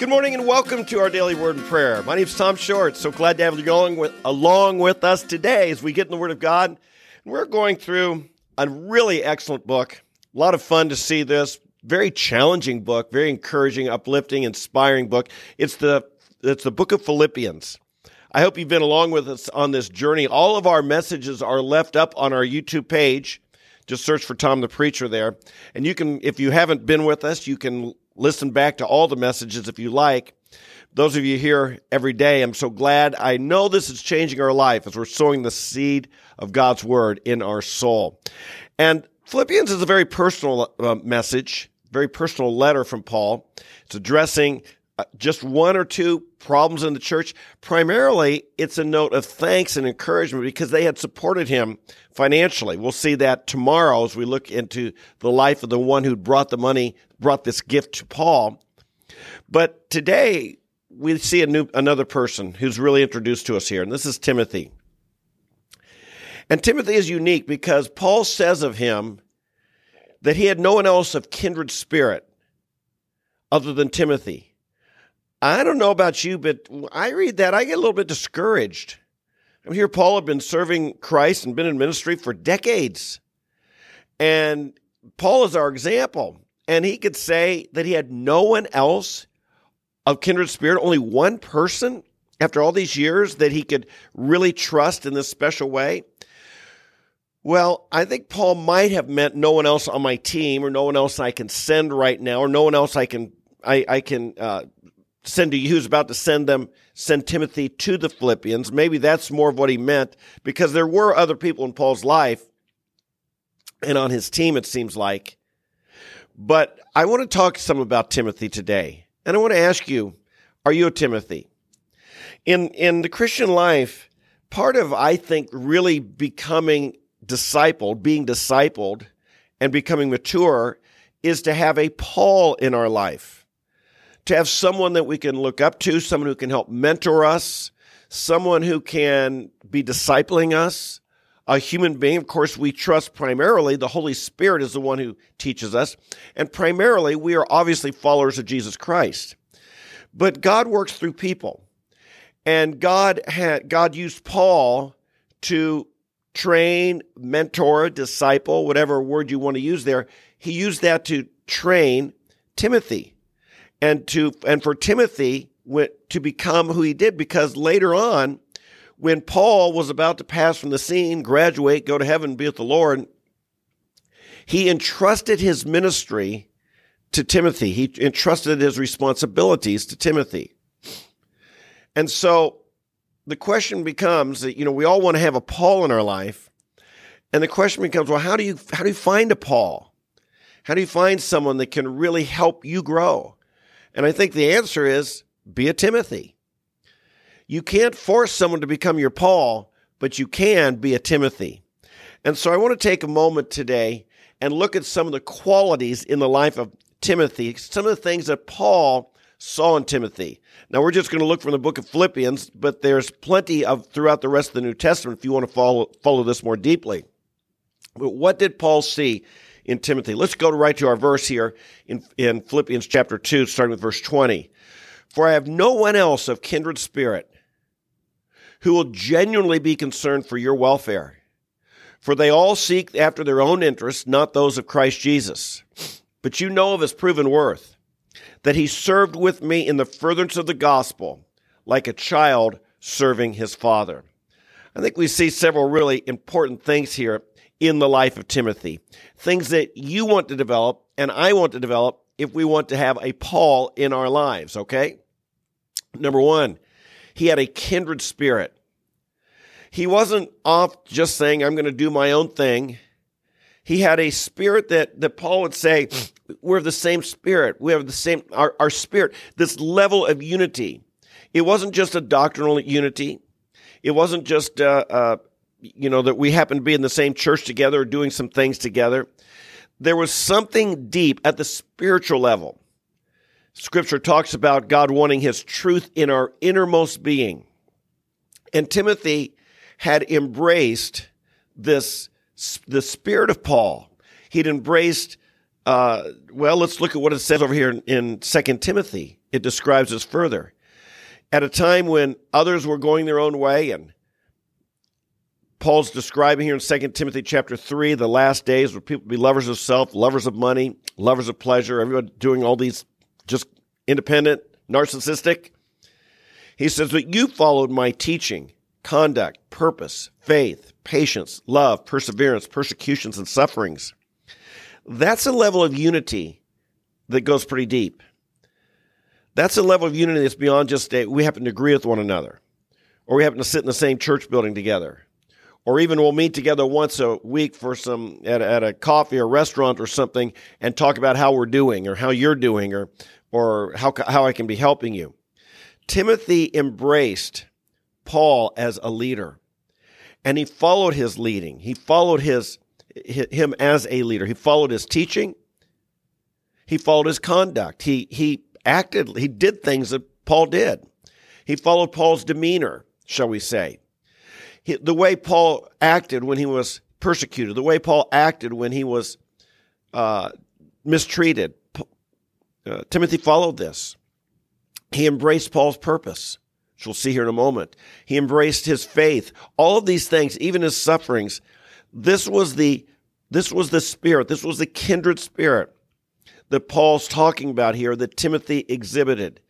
Good morning and welcome to our daily word and prayer. My name is Tom Short. So glad to have you going with, along with us today as we get in the Word of God. We're going through a really excellent book. A lot of fun to see this. Very challenging book, very encouraging, uplifting, inspiring book. It's the it's the book of Philippians. I hope you've been along with us on this journey. All of our messages are left up on our YouTube page. Just search for Tom the Preacher there. And you can, if you haven't been with us, you can listen back to all the messages if you like. Those of you here every day, I'm so glad. I know this is changing our life as we're sowing the seed of God's word in our soul. And Philippians is a very personal uh, message, very personal letter from Paul. It's addressing Uh, just one or two problems in the church. Primarily, it's a note of thanks and encouragement because they had supported him financially. We'll see that tomorrow as we look into the life of the one who brought the money, brought this gift to Paul. But today, we see a new, another person who's really introduced to us here, and this is Timothy. And Timothy is unique because Paul says of him that he had no one else of kindred spirit other than Timothy. I don't know about you, but I read that, I get a little bit discouraged. I here Paul had been serving Christ and been in ministry for decades. And Paul is our example. And he could say that he had no one else of kindred spirit, only one person after all these years that he could really trust in this special way. Well, I think Paul might have meant no one else on my team, or no one else I can send right now, or no one else I can I, I can uh, send to you. He was about to send them, send Timothy to the Philippians. Maybe that's more of what he meant because there were other people in Paul's life and on his team, it seems like. But I want to talk some about Timothy today. And I want to ask you, are you a Timothy? In, in the Christian life, part of, I think, really becoming discipled, being discipled and becoming mature is to have a Paul in our life to have someone that we can look up to, someone who can help mentor us, someone who can be discipling us, a human being. Of course, we trust primarily the Holy Spirit is the one who teaches us. And primarily, we are obviously followers of Jesus Christ. But God works through people. And God had, God used Paul to train, mentor, disciple, whatever word you want to use there. He used that to train Timothy and to and for Timothy to become who he did because later on when Paul was about to pass from the scene, graduate, go to heaven, be with the Lord, he entrusted his ministry to Timothy. He entrusted his responsibilities to Timothy. And so the question becomes that, you know, we all want to have a Paul in our life. And the question becomes, well, how do you how do you find a Paul? How do you find someone that can really help you grow? And I think the answer is be a Timothy. You can't force someone to become your Paul, but you can be a Timothy. And so I want to take a moment today and look at some of the qualities in the life of Timothy, some of the things that Paul saw in Timothy. Now we're just going to look from the book of Philippians, but there's plenty of throughout the rest of the New Testament if you want to follow follow this more deeply. But what did Paul see in Timothy. Let's go right to our verse here in, in Philippians chapter 2, starting with verse 20. For I have no one else of kindred spirit who will genuinely be concerned for your welfare. For they all seek after their own interests, not those of Christ Jesus. But you know of his proven worth, that he served with me in the furtherance of the gospel, like a child serving his father. I think we see several really important things here in the life of Timothy. Things that you want to develop and I want to develop if we want to have a Paul in our lives, okay? Number one, he had a kindred spirit. He wasn't off just saying, I'm going to do my own thing. He had a spirit that, that Paul would say, we're the same spirit. We have the same, our, our spirit, this level of unity. It wasn't just a doctrinal unity. It wasn't just uh, uh, you know, that we happen to be in the same church together, doing some things together. There was something deep at the spiritual level. Scripture talks about God wanting his truth in our innermost being. And Timothy had embraced this, the spirit of Paul. He'd embraced Uh, well, let's look at what it says over here in, in 2 Timothy. It describes this further. At a time when others were going their own way, and Paul's describing here in 2 Timothy chapter 3, the last days where people be lovers of self, lovers of money, lovers of pleasure, everyone doing all these just independent, narcissistic. He says, But you followed my teaching, conduct, purpose, faith, patience, love, perseverance, persecutions, and sufferings. That's a level of unity that goes pretty deep. That's a level of unity that's beyond just a, we happen to agree with one another, or we happen to sit in the same church building together, or even we'll meet together once a week for some at, at a coffee or restaurant or something and talk about how we're doing or how you're doing or or how how I can be helping you. Timothy embraced Paul as a leader, and he followed his leading. He followed his him as a leader. He followed his teaching. He followed his conduct. He he acted. He did things that Paul did. He followed Paul's demeanor, shall we say? He, the way Paul acted when he was persecuted, the way Paul acted when he was uh, mistreated. Uh, Timothy followed this. He embraced Paul's purpose, which we'll see here in a moment. He embraced his faith. All of these things, even his sufferings, this was the this was the spirit. This was the kindred spirit that Paul's talking about here that Timothy exhibited.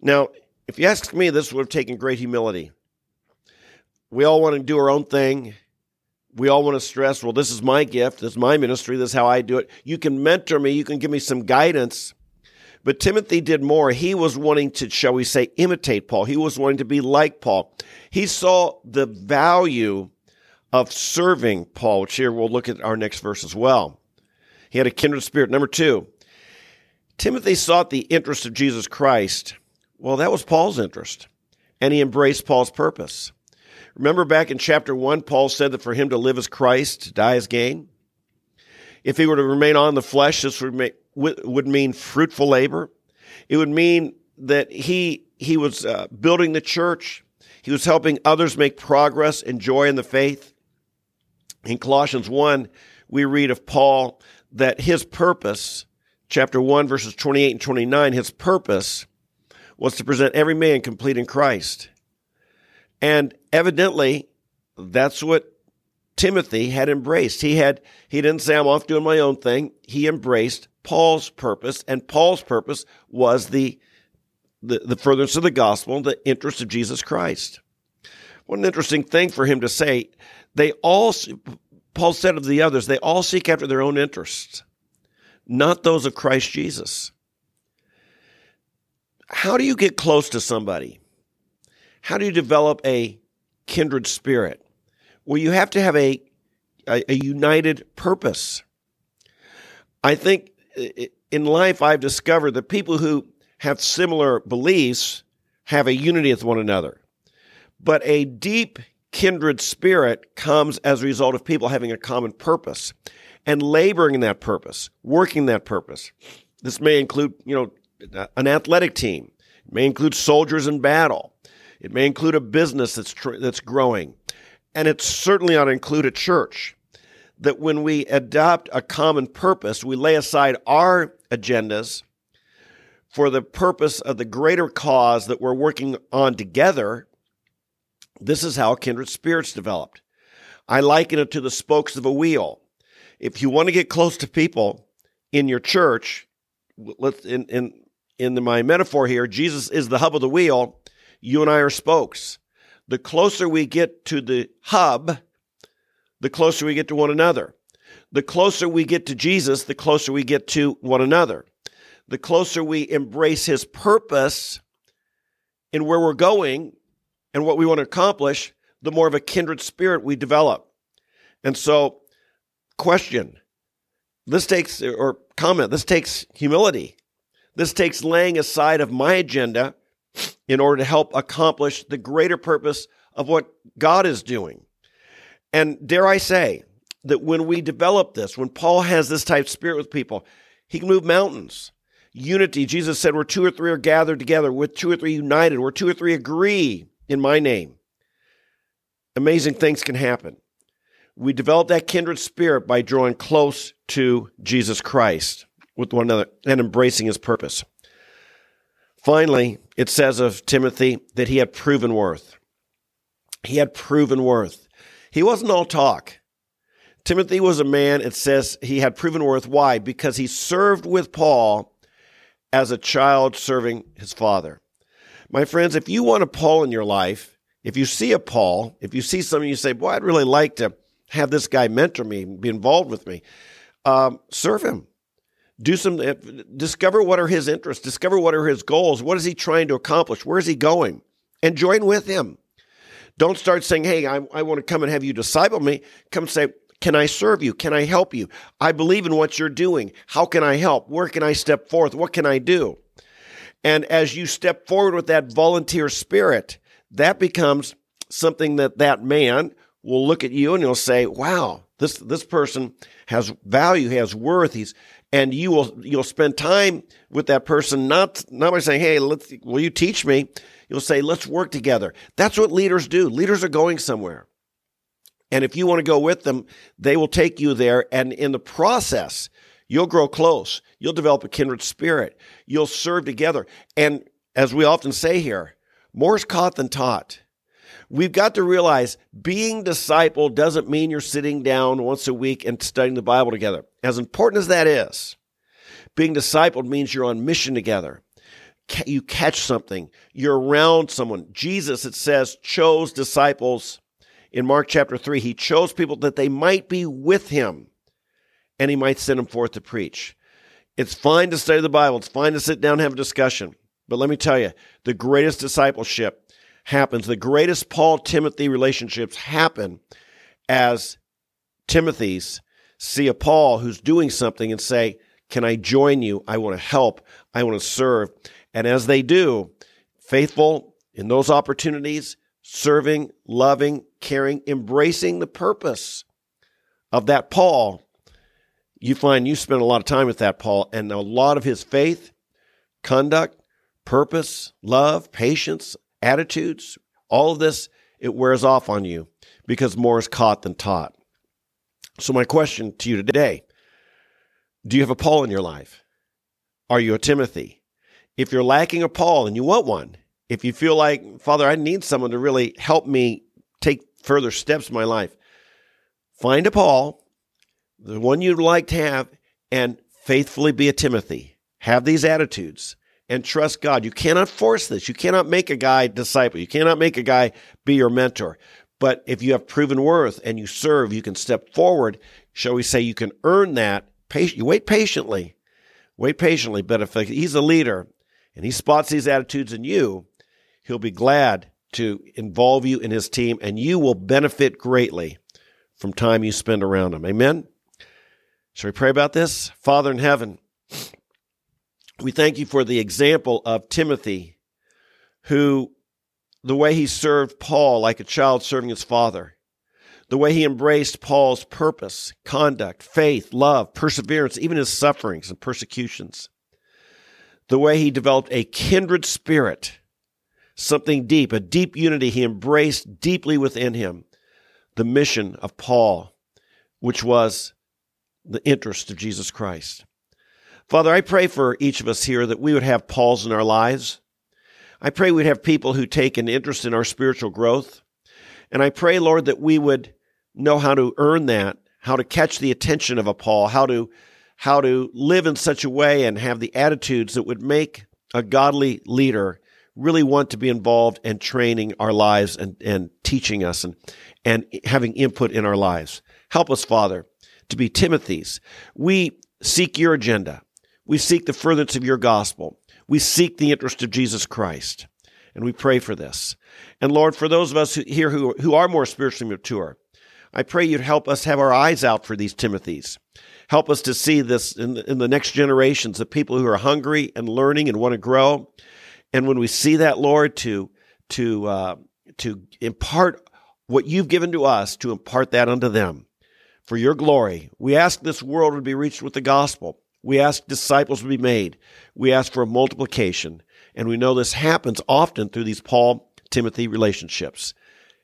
Now, if you ask me, this would have taken great humility. We all want to do our own thing. We all want to stress, well, this is my gift. This is my ministry. This is how I do it. You can mentor me. You can give me some guidance. But Timothy did more. He was wanting to, shall we say, imitate Paul. He was wanting to be like Paul. He saw the value of serving Paul, which here we'll look at our next verse as well. He had a kindred spirit. Number two, Timothy sought the interest of Jesus Christ. Well, that was Paul's interest, and he embraced Paul's purpose. Remember back in chapter 1, Paul said that for him to live as Christ, to die as gain? If he were to remain on the flesh, this would, would mean fruitful labor. It would mean that he, he was uh, building the church. He was helping others make progress and joy in the faith. In Colossians 1, we read of Paul that his purpose chapter 1, verses 28 and 29, his purpose was to present every man complete in Christ. And evidently, that's what Timothy had embraced. He had, he didn't say, I'm off doing my own thing. He embraced Paul's purpose, and Paul's purpose was the, the, the furtherance of the gospel, the interest of Jesus Christ. What an interesting thing for him to say. They all, Paul said of the others, they all seek after their own interests not those of Christ Jesus. How do you get close to somebody? How do you develop a kindred spirit? Well, you have to have a, a, a united purpose. I think in life I've discovered that people who have similar beliefs have a unity with one another. But a deep kindred spirit comes as a result of people having a common purpose and laboring in that purpose, working that purpose. This may include, you know, an athletic team. It may include soldiers in battle. It may include a business that's tr- that's growing, and it certainly ought to include a church. That when we adopt a common purpose, we lay aside our agendas for the purpose of the greater cause that we're working on together. This is how kindred spirits developed. I liken it to the spokes of a wheel if you want to get close to people in your church, let's in in in my metaphor here, Jesus is the hub of the wheel. You and I are spokes. The closer we get to the hub, the closer we get to one another. The closer we get to Jesus, the closer we get to one another. The closer we embrace his purpose in where we're going and what we want to accomplish, the more of a kindred spirit we develop. And so question. This takes, or comment, this takes humility. This takes laying aside of my agenda in order to help accomplish the greater purpose of what God is doing. And dare I say that when we develop this, when Paul has this type of spirit with people, he can move mountains. Unity, Jesus said, where two or three are gathered together, with two or three united, where two or three agree in my name. Amazing things can happen we develop that kindred spirit by drawing close to Jesus Christ. with one another and embracing his purpose. Finally, it says of Timothy that he had proven worth. He had proven worth. He wasn't all talk. Timothy was a man, it says he had proven worth. Why? Because he served with Paul as a child serving his father. My friends, if you want a Paul in your life, if you see a Paul, if you see someone you say, boy, I'd really like to have this guy mentor me, be involved with me, um, serve him do some uh, discover what are his interests discover what are his goals what is he trying to accomplish where is he going and join with him. Don't start saying hey i, I want to come and have you disciple me. Come say can i serve you? Can i help you? I believe in what you're doing. How can i help? Where can i step forth? What can i do? And as you step forward with that volunteer spirit that becomes something that that man will look at you and he'll say wow this this person has value has worth. He's and you will you'll spend time with that person not not by saying hey let's will you teach me? You'll say let's work together. That's what leaders do. Leaders are going somewhere. And if you want to go with them they will take you there. And in the process you'll grow close. You'll develop a kindred spirit. You'll serve together. And as we often say here more is caught than taught We've got to realize being disciple doesn't mean you're sitting down once a week and studying the Bible together. As important as that is, being discipled means you're on mission together. You catch something, you're around someone. Jesus, it says, chose disciples in Mark chapter 3. He chose people that they might be with him and he might send them forth to preach. It's fine to study the Bible, it's fine to sit down and have a discussion. But let me tell you, the greatest discipleship happens. The greatest Paul Timothy relationships happen as Timothy's see a Paul who's doing something and say, Can I join you? I want to help. I want to serve. And as they do, faithful in those opportunities, serving, loving, caring, embracing the purpose of that Paul, you find you spend a lot of time with that Paul and a lot of his faith, conduct, purpose, love, patience, attitudes, all of this, it wears off on you because more is caught than taught. So, my question to you today do you have a Paul in your life? Are you a Timothy? If you're lacking a Paul and you want one, if you feel like, Father, I need someone to really help me take further steps in my life, find a Paul, the one you'd like to have, and faithfully be a Timothy. Have these attitudes and trust God. You cannot force this. You cannot make a guy disciple. You cannot make a guy be your mentor. But if you have proven worth and you serve, you can step forward. Shall we say you can earn that? You wait patiently. Wait patiently. But if he's a leader and he spots these attitudes in you, he'll be glad to involve you in his team and you will benefit greatly from time you spend around him. Amen? Shall we pray about this? Father in heaven, we thank you for the example of Timothy, who the way he served Paul like a child serving his father, the way he embraced Paul's purpose, conduct, faith, love, perseverance, even his sufferings and persecutions, the way he developed a kindred spirit, something deep, a deep unity he embraced deeply within him, the mission of Paul, which was the interest of Jesus Christ. Father, I pray for each of us here that we would have Pauls in our lives. I pray we'd have people who take an interest in our spiritual growth. And I pray, Lord, that we would know how to earn that, how to catch the attention of a Paul, how to how to live in such a way and have the attitudes that would make a godly leader really want to be involved in training our lives and, and teaching us and, and having input in our lives. Help us, Father, to be Timothy's. We seek your agenda. We seek the furtherance of your gospel. We seek the interest of Jesus Christ. And we pray for this. And Lord, for those of us here who, who are more spiritually mature, I pray you'd help us have our eyes out for these Timothys. Help us to see this in the, in the next generations of people who are hungry and learning and want to grow. And when we see that, Lord, to to uh, to impart what you've given to us, to impart that unto them for your glory. We ask this world would be reached with the gospel. We ask disciples to be made. We ask for multiplication. And we know this happens often through these Paul Timothy relationships.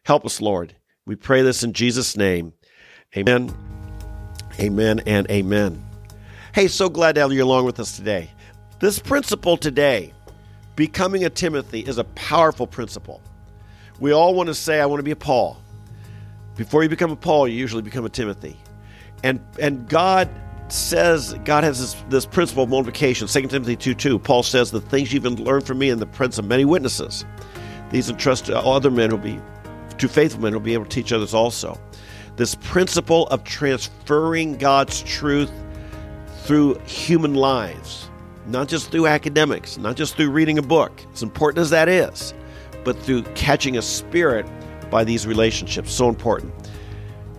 Help us, Lord. We pray this in Jesus' name. Amen. Amen and amen. Hey, so glad to have you along with us today. This principle today, becoming a Timothy, is a powerful principle. We all want to say, I want to be a Paul. Before you become a Paul, you usually become a Timothy. And, and God says, God has this, this principle of multiplication. 2 Timothy 2 2, Paul says, The things you've learned from me in the presence of many witnesses, these entrust to other men will be, to faithful men will be able to teach others also. This principle of transferring God's truth through human lives, not just through academics, not just through reading a book, as important as that is, but through catching a spirit by these relationships. So important.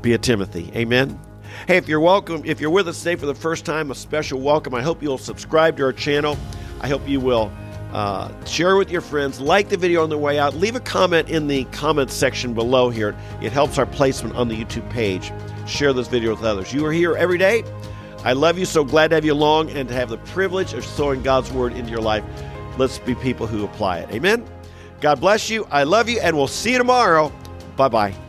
Be a Timothy. Amen. Hey, if you're welcome, if you're with us today for the first time, a special welcome. I hope you'll subscribe to our channel. I hope you will uh, share with your friends, like the video on the way out, leave a comment in the comments section below here. It helps our placement on the YouTube page. Share this video with others. You are here every day. I love you. So glad to have you along and to have the privilege of sowing God's word into your life. Let's be people who apply it. Amen. God bless you. I love you, and we'll see you tomorrow. Bye bye.